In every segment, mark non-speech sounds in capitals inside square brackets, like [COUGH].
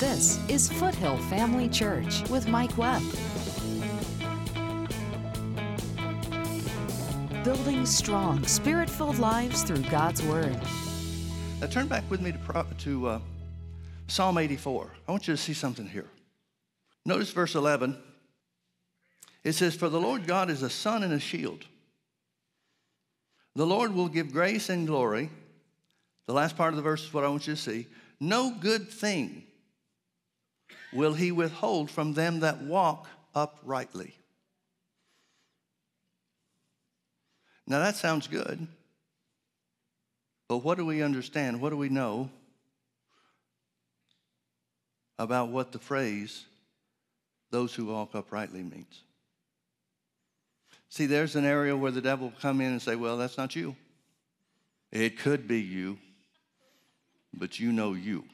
This is Foothill Family Church with Mike Webb. Building strong, spirit filled lives through God's Word. Now turn back with me to, to uh, Psalm 84. I want you to see something here. Notice verse 11. It says, For the Lord God is a sun and a shield. The Lord will give grace and glory. The last part of the verse is what I want you to see. No good thing will he withhold from them that walk uprightly. Now that sounds good, but what do we understand? What do we know about what the phrase, those who walk uprightly, means? See, there's an area where the devil will come in and say, well, that's not you. It could be you, but you know you.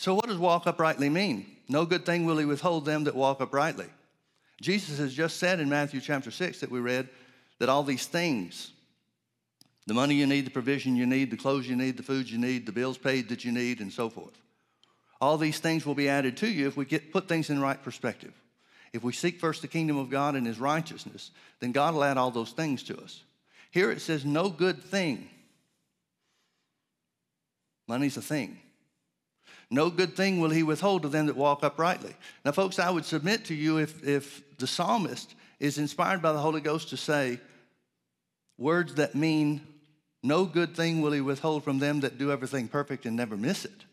So, what does walk uprightly mean? No good thing will he withhold them that walk uprightly. Jesus has just said in Matthew chapter 6 that we read that all these things the money you need, the provision you need, the clothes you need, the food you need, the bills paid that you need, and so forth. All these things will be added to you if we get, put things in right perspective. If we seek first the kingdom of God and his righteousness, then God will add all those things to us. Here it says, no good thing. Money's a thing. No good thing will he withhold to them that walk uprightly. Now, folks, I would submit to you if, if the psalmist is inspired by the Holy Ghost to say words that mean, no good thing will he withhold from them that do everything perfect and never miss it,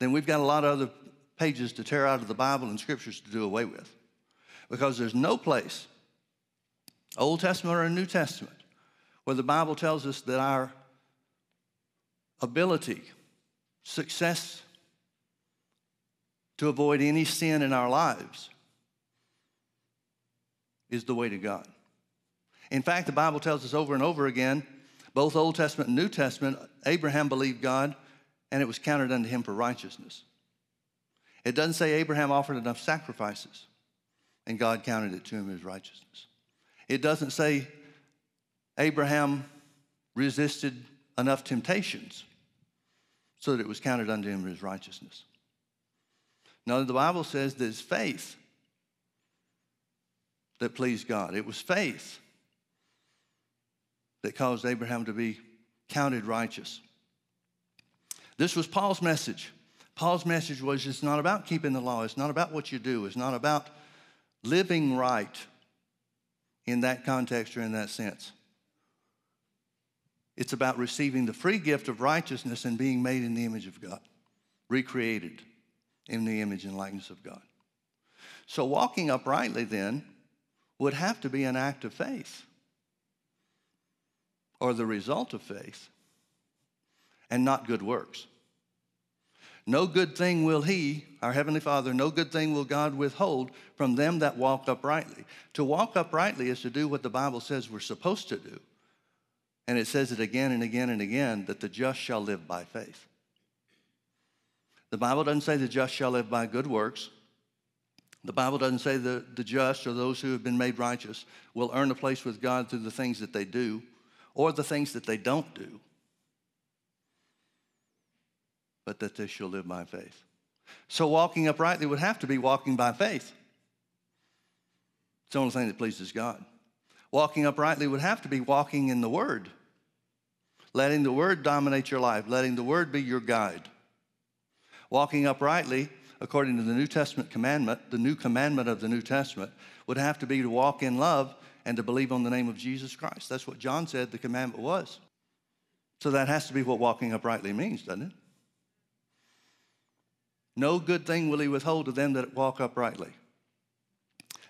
then we've got a lot of other pages to tear out of the Bible and scriptures to do away with. Because there's no place, Old Testament or New Testament, where the Bible tells us that our ability, success to avoid any sin in our lives is the way to God. In fact, the Bible tells us over and over again, both Old Testament and New Testament, Abraham believed God and it was counted unto him for righteousness. It doesn't say Abraham offered enough sacrifices and God counted it to him as righteousness. It doesn't say Abraham resisted enough temptations so that it was counted unto him as righteousness. Now, the Bible says it's faith that pleased God. It was faith that caused Abraham to be counted righteous. This was Paul's message. Paul's message was it's not about keeping the law, it's not about what you do, it's not about living right in that context or in that sense. It's about receiving the free gift of righteousness and being made in the image of God, recreated in the image and likeness of God. So, walking uprightly then would have to be an act of faith or the result of faith and not good works. No good thing will He, our Heavenly Father, no good thing will God withhold from them that walk uprightly. To walk uprightly is to do what the Bible says we're supposed to do. And it says it again and again and again that the just shall live by faith. The Bible doesn't say the just shall live by good works. The Bible doesn't say the, the just or those who have been made righteous will earn a place with God through the things that they do or the things that they don't do, but that they shall live by faith. So walking uprightly would have to be walking by faith. It's the only thing that pleases God. Walking uprightly would have to be walking in the Word, letting the Word dominate your life, letting the Word be your guide. Walking uprightly, according to the New Testament commandment, the new commandment of the New Testament, would have to be to walk in love and to believe on the name of Jesus Christ. That's what John said the commandment was. So that has to be what walking uprightly means, doesn't it? No good thing will he withhold to them that walk uprightly.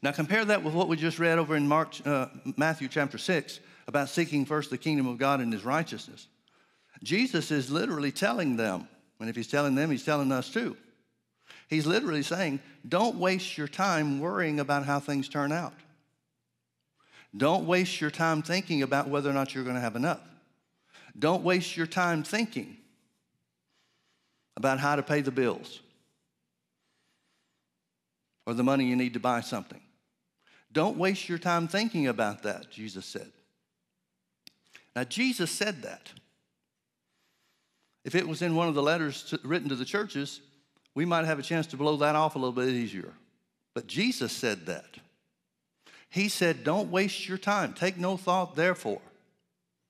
Now compare that with what we just read over in Mark, uh, Matthew chapter 6 about seeking first the kingdom of God and his righteousness. Jesus is literally telling them and if he's telling them, he's telling us too. He's literally saying, don't waste your time worrying about how things turn out. Don't waste your time thinking about whether or not you're going to have enough. Don't waste your time thinking about how to pay the bills or the money you need to buy something. Don't waste your time thinking about that, Jesus said. Now, Jesus said that. If it was in one of the letters to, written to the churches, we might have a chance to blow that off a little bit easier. But Jesus said that. He said, Don't waste your time. Take no thought, therefore,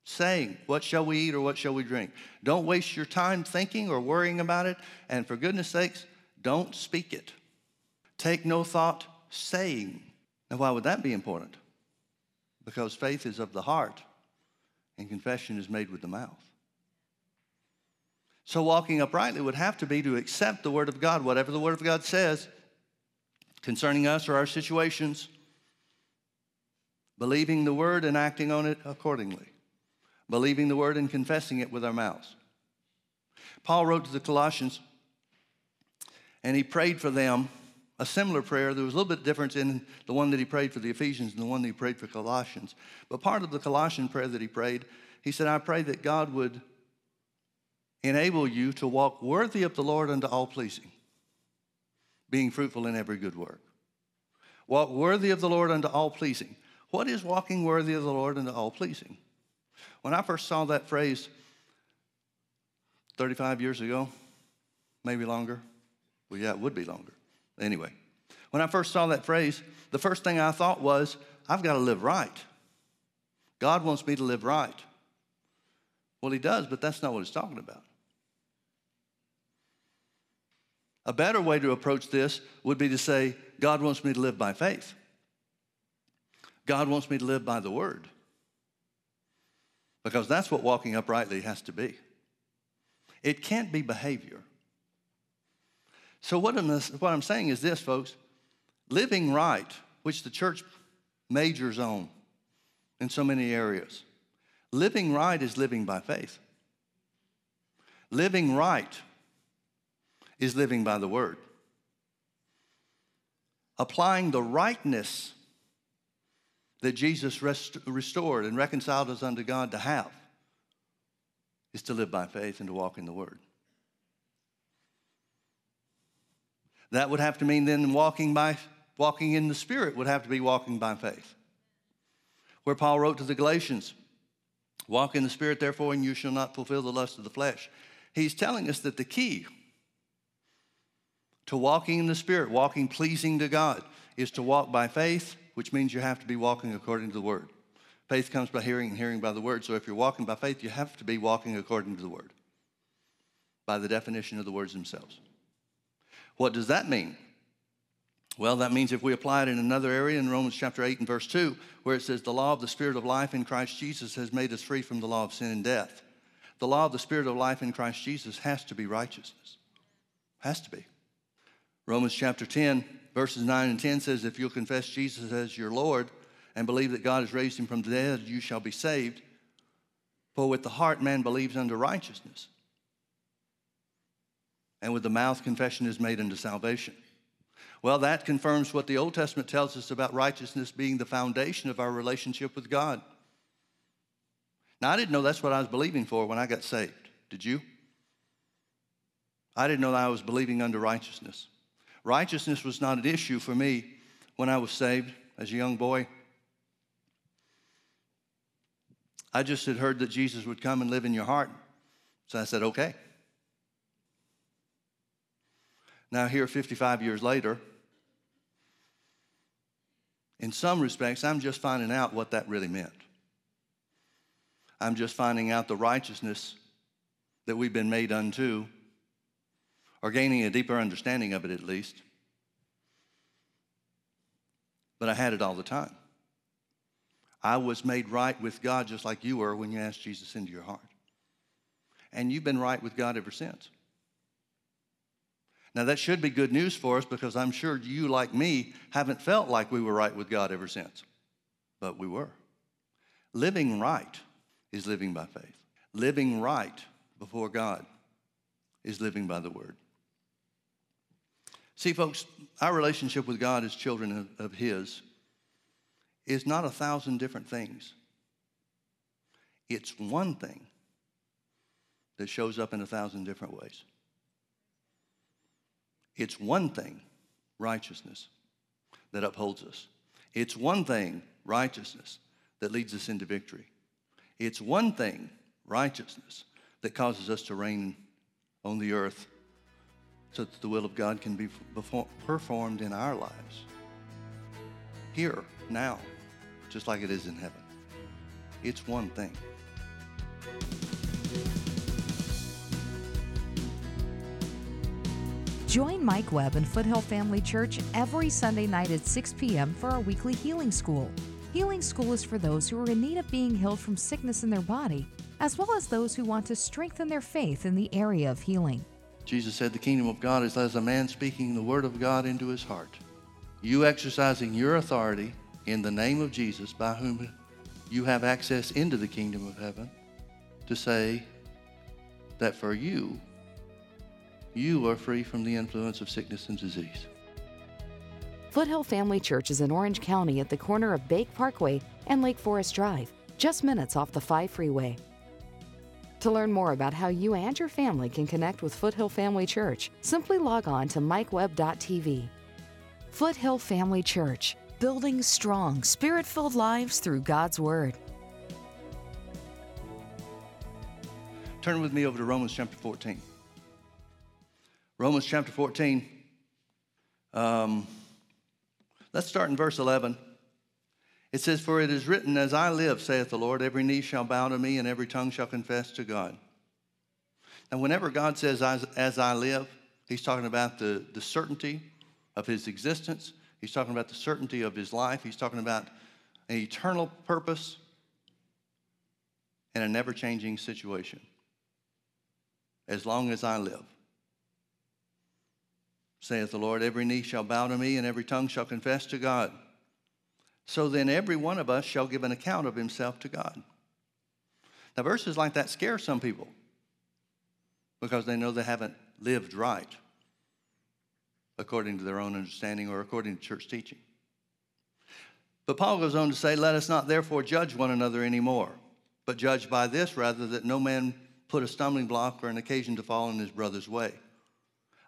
saying, What shall we eat or what shall we drink? Don't waste your time thinking or worrying about it. And for goodness sakes, don't speak it. Take no thought, saying. Now, why would that be important? Because faith is of the heart and confession is made with the mouth. So, walking uprightly would have to be to accept the Word of God, whatever the Word of God says concerning us or our situations, believing the word and acting on it accordingly, believing the word and confessing it with our mouths. Paul wrote to the Colossians and he prayed for them a similar prayer. There was a little bit of difference in the one that he prayed for the Ephesians and the one that he prayed for Colossians. But part of the Colossian prayer that he prayed, he said, I pray that God would enable you to walk worthy of the Lord unto all pleasing, being fruitful in every good work. Walk worthy of the Lord unto all pleasing. What is walking worthy of the Lord unto all pleasing? When I first saw that phrase 35 years ago, maybe longer, well, yeah, it would be longer. Anyway, when I first saw that phrase, the first thing I thought was, I've got to live right. God wants me to live right. Well, He does, but that's not what He's talking about. A better way to approach this would be to say, God wants me to live by faith. God wants me to live by the word. Because that's what walking uprightly has to be. It can't be behavior. So, what I'm, what I'm saying is this, folks living right, which the church majors on in so many areas, living right is living by faith. Living right is living by the word. Applying the rightness that Jesus rest, restored and reconciled us unto God to have is to live by faith and to walk in the Word. That would have to mean then walking by walking in the Spirit would have to be walking by faith. Where Paul wrote to the Galatians, Walk in the Spirit, therefore, and you shall not fulfill the lust of the flesh. He's telling us that the key to walking in the Spirit, walking pleasing to God, is to walk by faith which means you have to be walking according to the word. Faith comes by hearing and hearing by the word. So if you're walking by faith, you have to be walking according to the word by the definition of the words themselves. What does that mean? Well, that means if we apply it in another area in Romans chapter 8 and verse 2, where it says, The law of the Spirit of life in Christ Jesus has made us free from the law of sin and death. The law of the Spirit of life in Christ Jesus has to be righteousness. Has to be. Romans chapter 10 verses 9 and 10 says, If you'll confess Jesus as your Lord and believe that God has raised him from the dead, you shall be saved. For with the heart man believes unto righteousness, and with the mouth confession is made unto salvation. Well, that confirms what the Old Testament tells us about righteousness being the foundation of our relationship with God. Now, I didn't know that's what I was believing for when I got saved. Did you? I didn't know that I was believing under righteousness. Righteousness was not an issue for me when I was saved as a young boy. I just had heard that Jesus would come and live in your heart. So I said, okay. Now, here, 55 years later, in some respects, I'm just finding out what that really meant. I'm just finding out the righteousness that we've been made unto or gaining a deeper understanding of it at least. But I had it all the time. I was made right with God just like you were when you asked Jesus into your heart. And you've been right with God ever since. Now, that should be good news for us because I'm sure you, like me, haven't felt like we were right with God ever since. But we were. Living right is living by faith. Living right before God is living by the word. See, folks, our relationship with God as children of, of His is not a thousand different things. It's one thing that shows up in a thousand different ways. It's one thing, righteousness, that upholds us. It's one thing, righteousness, that leads us into victory. It's one thing, righteousness, that causes us to reign on the earth so that the will of God can be performed in our lives. Here, now, just like it is in heaven. It's one thing. Join Mike Webb and Foothill Family Church every Sunday night at 6 p.m. for our weekly healing school. Healing school is for those who are in need of being healed from sickness in their body, as well as those who want to strengthen their faith in the area of healing. Jesus said, The kingdom of God is as a man speaking the word of God into his heart. You exercising your authority in the name of Jesus, by whom you have access into the kingdom of heaven, to say that for you, you are free from the influence of sickness and disease. Foothill Family Church is in Orange County at the corner of Bake Parkway and Lake Forest Drive, just minutes off the 5 freeway. To learn more about how you and your family can connect with Foothill Family Church, simply log on to mikewebb.tv. Foothill Family Church, building strong, spirit filled lives through God's Word. Turn with me over to Romans chapter 14. Romans chapter 14. Um, let's start in verse 11. It says, For it is written, As I live, saith the Lord, every knee shall bow to me, and every tongue shall confess to God. Now, whenever God says, As, as I live, he's talking about the, the certainty of his existence. He's talking about the certainty of his life. He's talking about an eternal purpose and a never changing situation. As long as I live saith the Lord, every knee shall bow to me, and every tongue shall confess to God. So then every one of us shall give an account of himself to God. Now, verses like that scare some people because they know they haven't lived right according to their own understanding or according to church teaching. But Paul goes on to say, Let us not therefore judge one another anymore, but judge by this rather that no man put a stumbling block or an occasion to fall in his brother's way.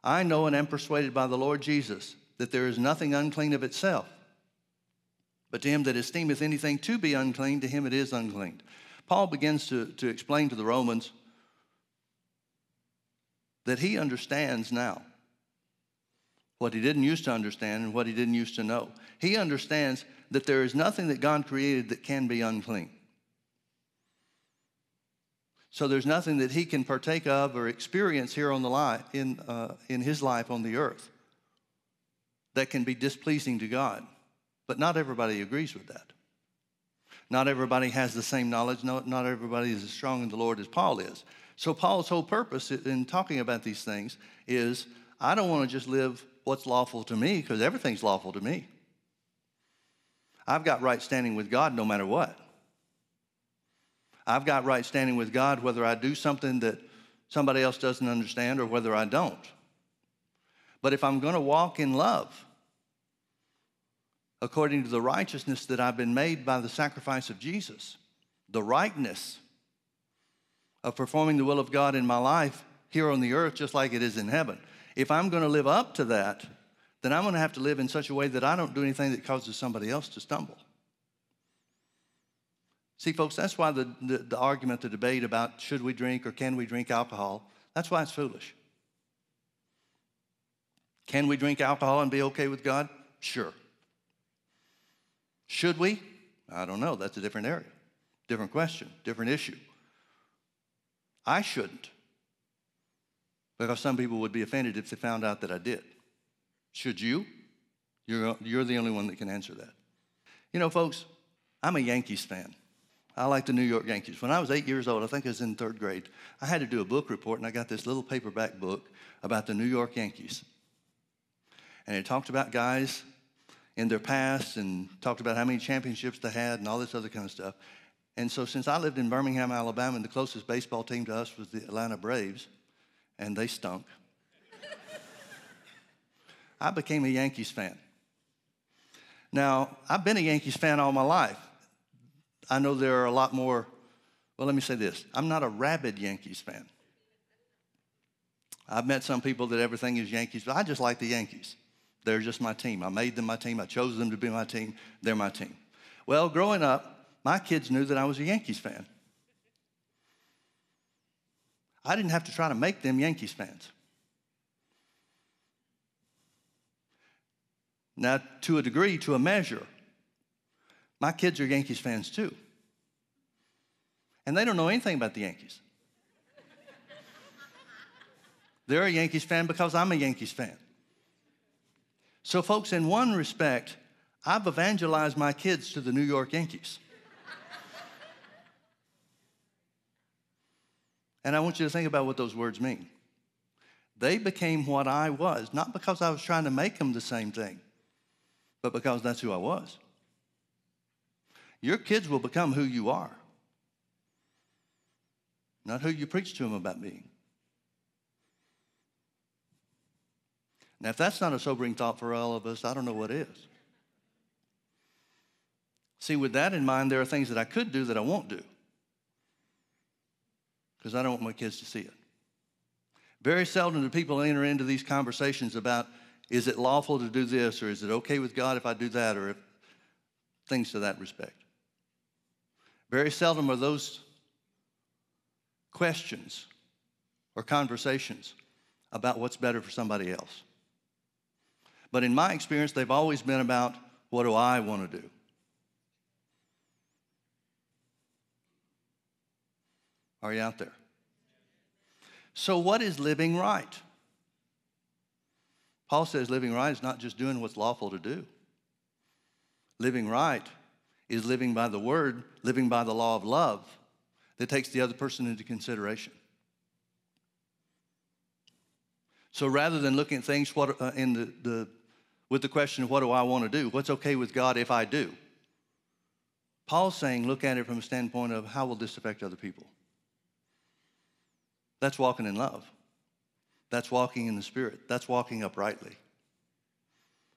I know and am persuaded by the Lord Jesus that there is nothing unclean of itself. But to him that esteemeth anything to be unclean, to him it is unclean. Paul begins to, to explain to the Romans that he understands now what he didn't used to understand and what he didn't used to know. He understands that there is nothing that God created that can be unclean. So there's nothing that he can partake of or experience here on the life, in, uh, in his life on the earth that can be displeasing to God. But not everybody agrees with that. Not everybody has the same knowledge. No, not everybody is as strong in the Lord as Paul is. So Paul's whole purpose in talking about these things is I don't want to just live what's lawful to me because everything's lawful to me. I've got right standing with God no matter what. I've got right standing with God whether I do something that somebody else doesn't understand or whether I don't. But if I'm going to walk in love, according to the righteousness that I've been made by the sacrifice of Jesus, the rightness of performing the will of God in my life here on the earth, just like it is in heaven. If I'm going to live up to that, then I'm going to have to live in such a way that I don't do anything that causes somebody else to stumble. See, folks, that's why the, the, the, argument, the debate about should we drink or can we drink alcohol, that's why it's foolish. Can we drink alcohol and be okay with God? Sure. Should we? I don't know. That's a different area, different question, different issue. I shouldn't, because some people would be offended if they found out that I did. Should you? You're, you're the only one that can answer that. You know, folks, I'm a Yankees fan. I like the New York Yankees. When I was eight years old, I think I was in third grade, I had to do a book report, and I got this little paperback book about the New York Yankees. And it talked about guys in their past and talked about how many championships they had and all this other kind of stuff. And so, since I lived in Birmingham, Alabama, and the closest baseball team to us was the Atlanta Braves, and they stunk, [LAUGHS] I became a Yankees fan. Now, I've been a Yankees fan all my life. I know there are a lot more. Well, let me say this I'm not a rabid Yankees fan. I've met some people that everything is Yankees, but I just like the Yankees. They're just my team. I made them my team. I chose them to be my team. They're my team. Well, growing up, my kids knew that I was a Yankees fan. I didn't have to try to make them Yankees fans. Now, to a degree, to a measure, my kids are Yankees fans too. And they don't know anything about the Yankees. They're a Yankees fan because I'm a Yankees fan. So, folks, in one respect, I've evangelized my kids to the New York Yankees. and I want you to think about what those words mean. They became what I was, not because I was trying to make them the same thing, but because that's who I was. Your kids will become who you are, not who you preach to them about being. Now, if that's not a sobering thought for all of us, I don't know what is. See, with that in mind, there are things that I could do that I won't do because I don't want my kids to see it. Very seldom do people enter into these conversations about is it lawful to do this or is it okay with God if I do that or if, things to that respect. Very seldom are those questions or conversations about what's better for somebody else. But in my experience, they've always been about what do I want to do? Are you out there? So, what is living right? Paul says living right is not just doing what's lawful to do. Living right is living by the word, living by the law of love that takes the other person into consideration. So rather than looking at things what, uh, in the, the, with the question of what do I want to do, what's okay with God if I do, Paul's saying look at it from a standpoint of how will this affect other people? That's walking in love. That's walking in the Spirit. That's walking uprightly.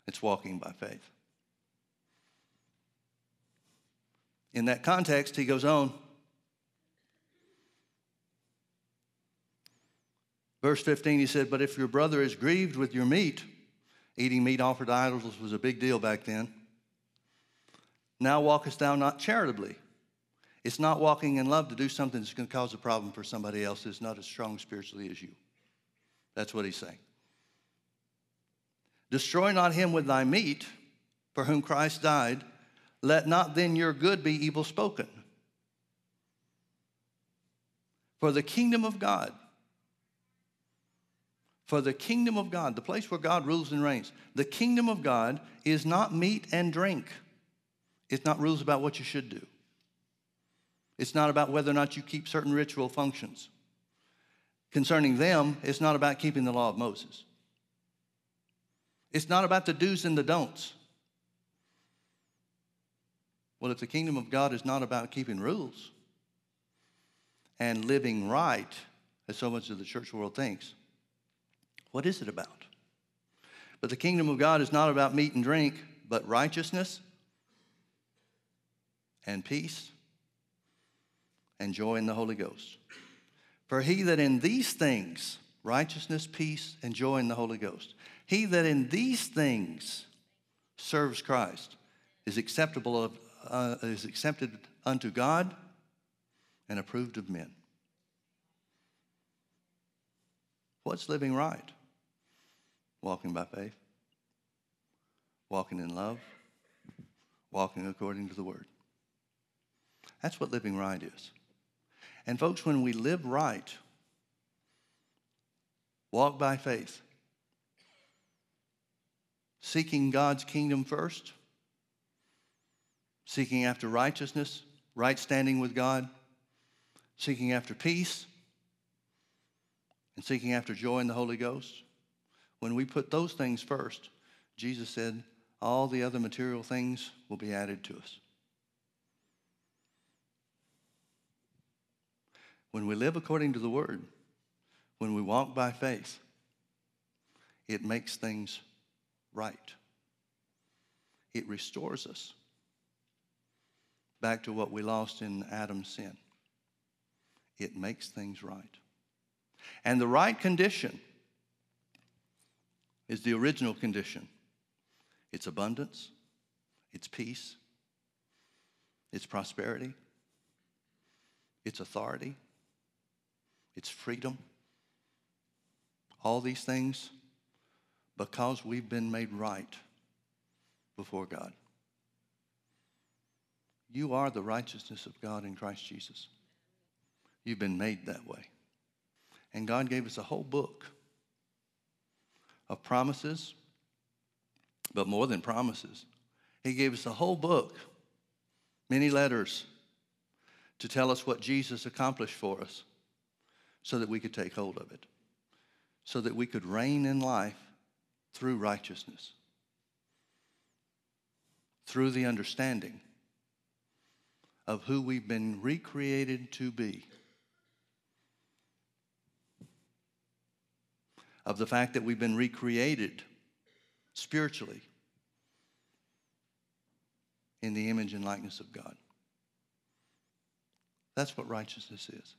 It's walking by faith. In that context, he goes on. Verse 15, he said, But if your brother is grieved with your meat, eating meat offered to idols was a big deal back then. Now walkest thou not charitably. It's not walking in love to do something that's going to cause a problem for somebody else that's not as strong spiritually as you. That's what he's saying. Destroy not him with thy meat, for whom Christ died. Let not then your good be evil spoken. For the kingdom of God, for the kingdom of God, the place where God rules and reigns, the kingdom of God is not meat and drink. It's not rules about what you should do. It's not about whether or not you keep certain ritual functions. Concerning them, it's not about keeping the law of Moses. It's not about the do's and the don'ts. Well, if the kingdom of God is not about keeping rules and living right, as so much of the church world thinks, what is it about? But the kingdom of God is not about meat and drink, but righteousness and peace and joy in the Holy Ghost. For he that in these things, righteousness, peace, and joy in the Holy Ghost, he that in these things serves Christ is acceptable of, uh, is accepted unto God and approved of men. What's living right? Walking by faith, walking in love, walking according to the word. That's what living right is. And folks, when we live right, walk by faith, seeking God's kingdom first, seeking after righteousness, right standing with God, seeking after peace, and seeking after joy in the Holy Ghost. When we put those things first, Jesus said, all the other material things will be added to us. When we live according to the word, when we walk by faith, it makes things right. It restores us back to what we lost in Adam's sin. It makes things right. And the right condition is the original condition it's abundance, it's peace, it's prosperity, it's authority, it's freedom. All these things because we've been made right before God. You are the righteousness of God in Christ Jesus. You've been made that way. And God gave us a whole book of promises, but more than promises. He gave us a whole book, many letters, to tell us what Jesus accomplished for us so that we could take hold of it, so that we could reign in life through righteousness, through the understanding of who we've been recreated to be. Of the fact that we've been recreated spiritually in the image and likeness of God. That's what righteousness is.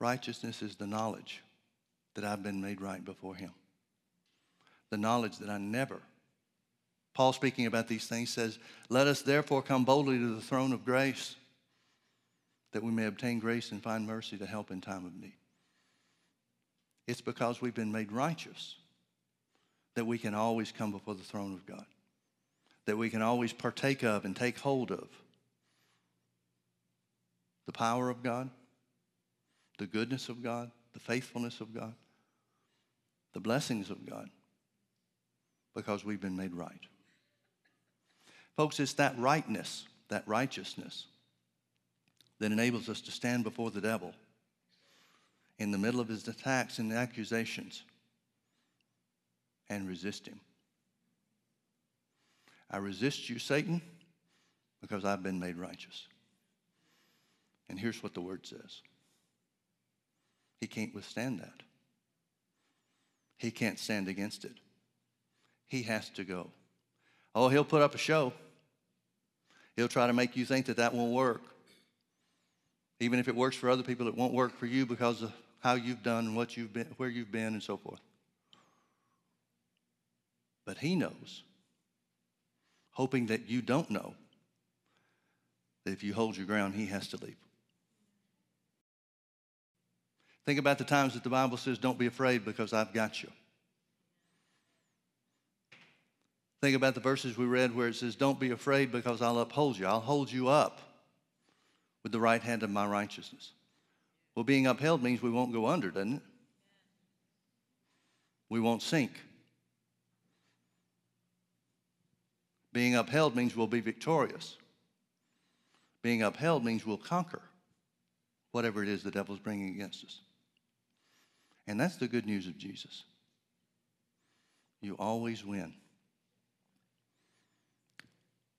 Righteousness is the knowledge that I've been made right before Him. The knowledge that I never Paul, speaking about these things, says, Let us therefore come boldly to the throne of grace that we may obtain grace and find mercy to help in time of need. It's because we've been made righteous that we can always come before the throne of God, that we can always partake of and take hold of the power of God, the goodness of God, the faithfulness of God, the blessings of God, because we've been made right. Folks, it's that rightness, that righteousness, that enables us to stand before the devil in the middle of his attacks and accusations and resist him. I resist you, Satan, because I've been made righteous. And here's what the word says He can't withstand that, he can't stand against it. He has to go. Oh, he'll put up a show. He'll try to make you think that that won't work. Even if it works for other people, it won't work for you because of how you've done and what you've been, where you've been, and so forth. But he knows, hoping that you don't know, that if you hold your ground, he has to leave. Think about the times that the Bible says, Don't be afraid because I've got you. Think about the verses we read where it says, Don't be afraid because I'll uphold you. I'll hold you up with the right hand of my righteousness. Well, being upheld means we won't go under, doesn't it? We won't sink. Being upheld means we'll be victorious. Being upheld means we'll conquer whatever it is the devil's bringing against us. And that's the good news of Jesus. You always win.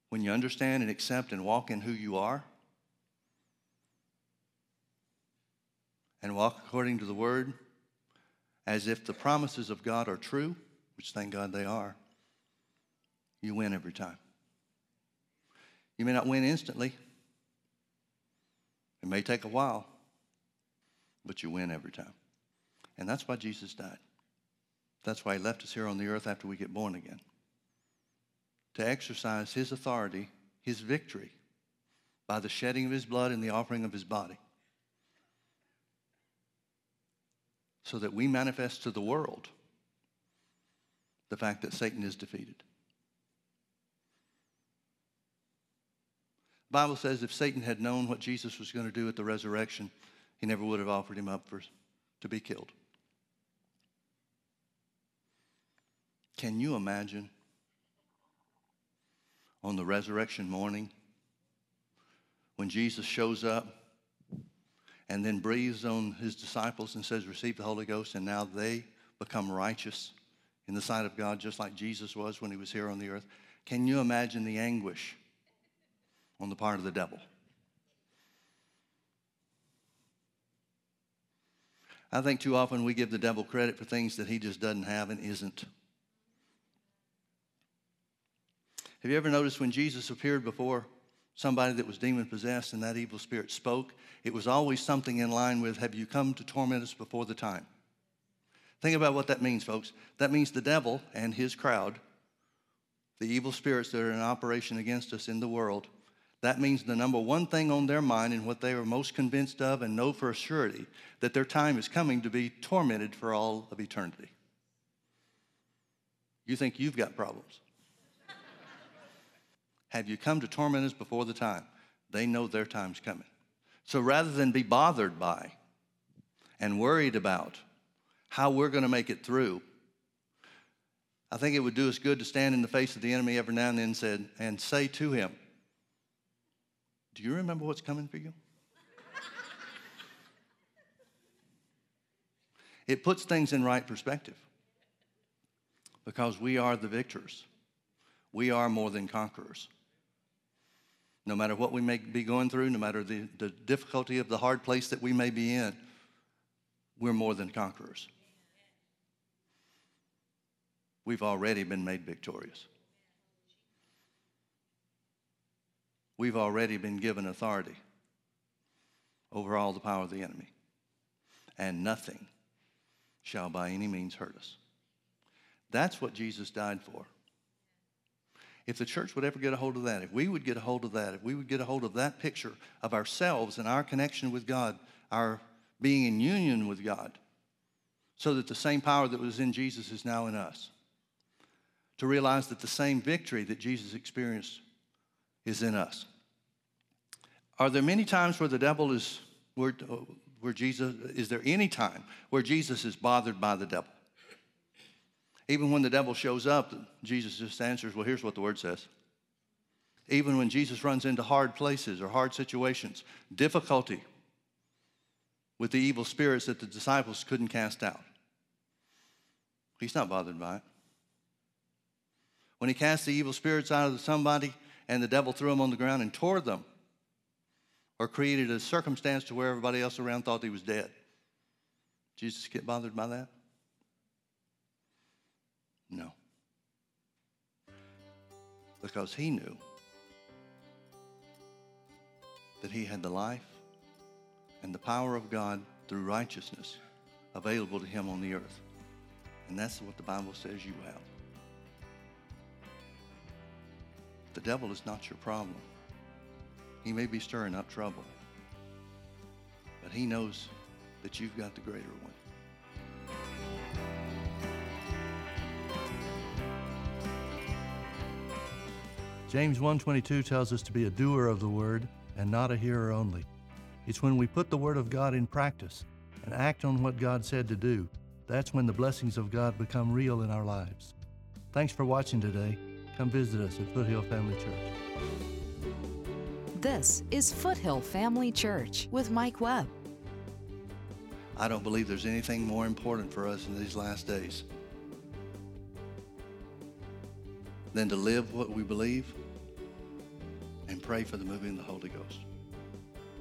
When you understand and accept and walk in who you are, and walk according to the word as if the promises of God are true, which thank God they are, you win every time. You may not win instantly, it may take a while, but you win every time. And that's why Jesus died. That's why he left us here on the earth after we get born again to exercise his authority, his victory, by the shedding of his blood and the offering of his body. So that we manifest to the world the fact that Satan is defeated. The Bible says if Satan had known what Jesus was going to do at the resurrection, he never would have offered him up for, to be killed. Can you imagine on the resurrection morning when Jesus shows up and then breathes on his disciples and says, Receive the Holy Ghost, and now they become righteous in the sight of God, just like Jesus was when he was here on the earth. Can you imagine the anguish on the part of the devil? I think too often we give the devil credit for things that he just doesn't have and isn't. Have you ever noticed when Jesus appeared before somebody that was demon possessed and that evil spirit spoke, it was always something in line with, Have you come to torment us before the time? Think about what that means, folks. That means the devil and his crowd, the evil spirits that are in operation against us in the world, That means the number one thing on their mind and what they are most convinced of and know for a surety that their time is coming to be tormented for all of eternity. You think you've got problems. Have you come to torment us before the time? They know their time's coming. So rather than be bothered by and worried about how we're going to make it through, I think it would do us good to stand in the face of the enemy every now and then and, said, and say to him, Do you remember what's coming for you? [LAUGHS] it puts things in right perspective because we are the victors. We are more than conquerors. No matter what we may be going through, no matter the, the difficulty of the hard place that we may be in, we're more than conquerors. We've already been made victorious. We've already been given authority over all the power of the enemy. And nothing shall by any means hurt us. That's what Jesus died for. If the church would ever get a hold of that, if we would get a hold of that, if we would get a hold of that picture of ourselves and our connection with God, our being in union with God, so that the same power that was in Jesus is now in us. To realize that the same victory that Jesus experienced is in us. Are there many times where the devil is, where, where Jesus, is there any time where Jesus is bothered by the devil? Even when the devil shows up, Jesus just answers, Well, here's what the word says. Even when Jesus runs into hard places or hard situations, difficulty with the evil spirits that the disciples couldn't cast out, he's not bothered by it. When he cast the evil spirits out of somebody and the devil threw them on the ground and tore them, or created a circumstance to where everybody else around thought he was dead, Jesus get bothered by that? No. Because he knew that he had the life and the power of God through righteousness available to him on the earth. And that's what the Bible says you have. The devil is not your problem. He may be stirring up trouble, but he knows that you've got the greater one. James 1:22 tells us to be a doer of the word and not a hearer only. It's when we put the word of God in practice and act on what God said to do, that's when the blessings of God become real in our lives. Thanks for watching today. Come visit us at Foothill Family Church. This is Foothill Family Church with Mike Webb. I don't believe there's anything more important for us in these last days than to live what we believe and pray for the moving of the Holy Ghost.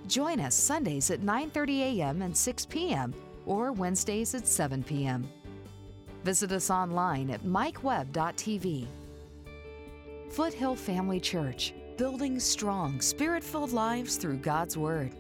Join us Sundays at 9:30 a.m. and 6 p.m. or Wednesdays at 7 p.m. Visit us online at mikewebb.tv. Foothill Family Church, building strong, spirit-filled lives through God's Word.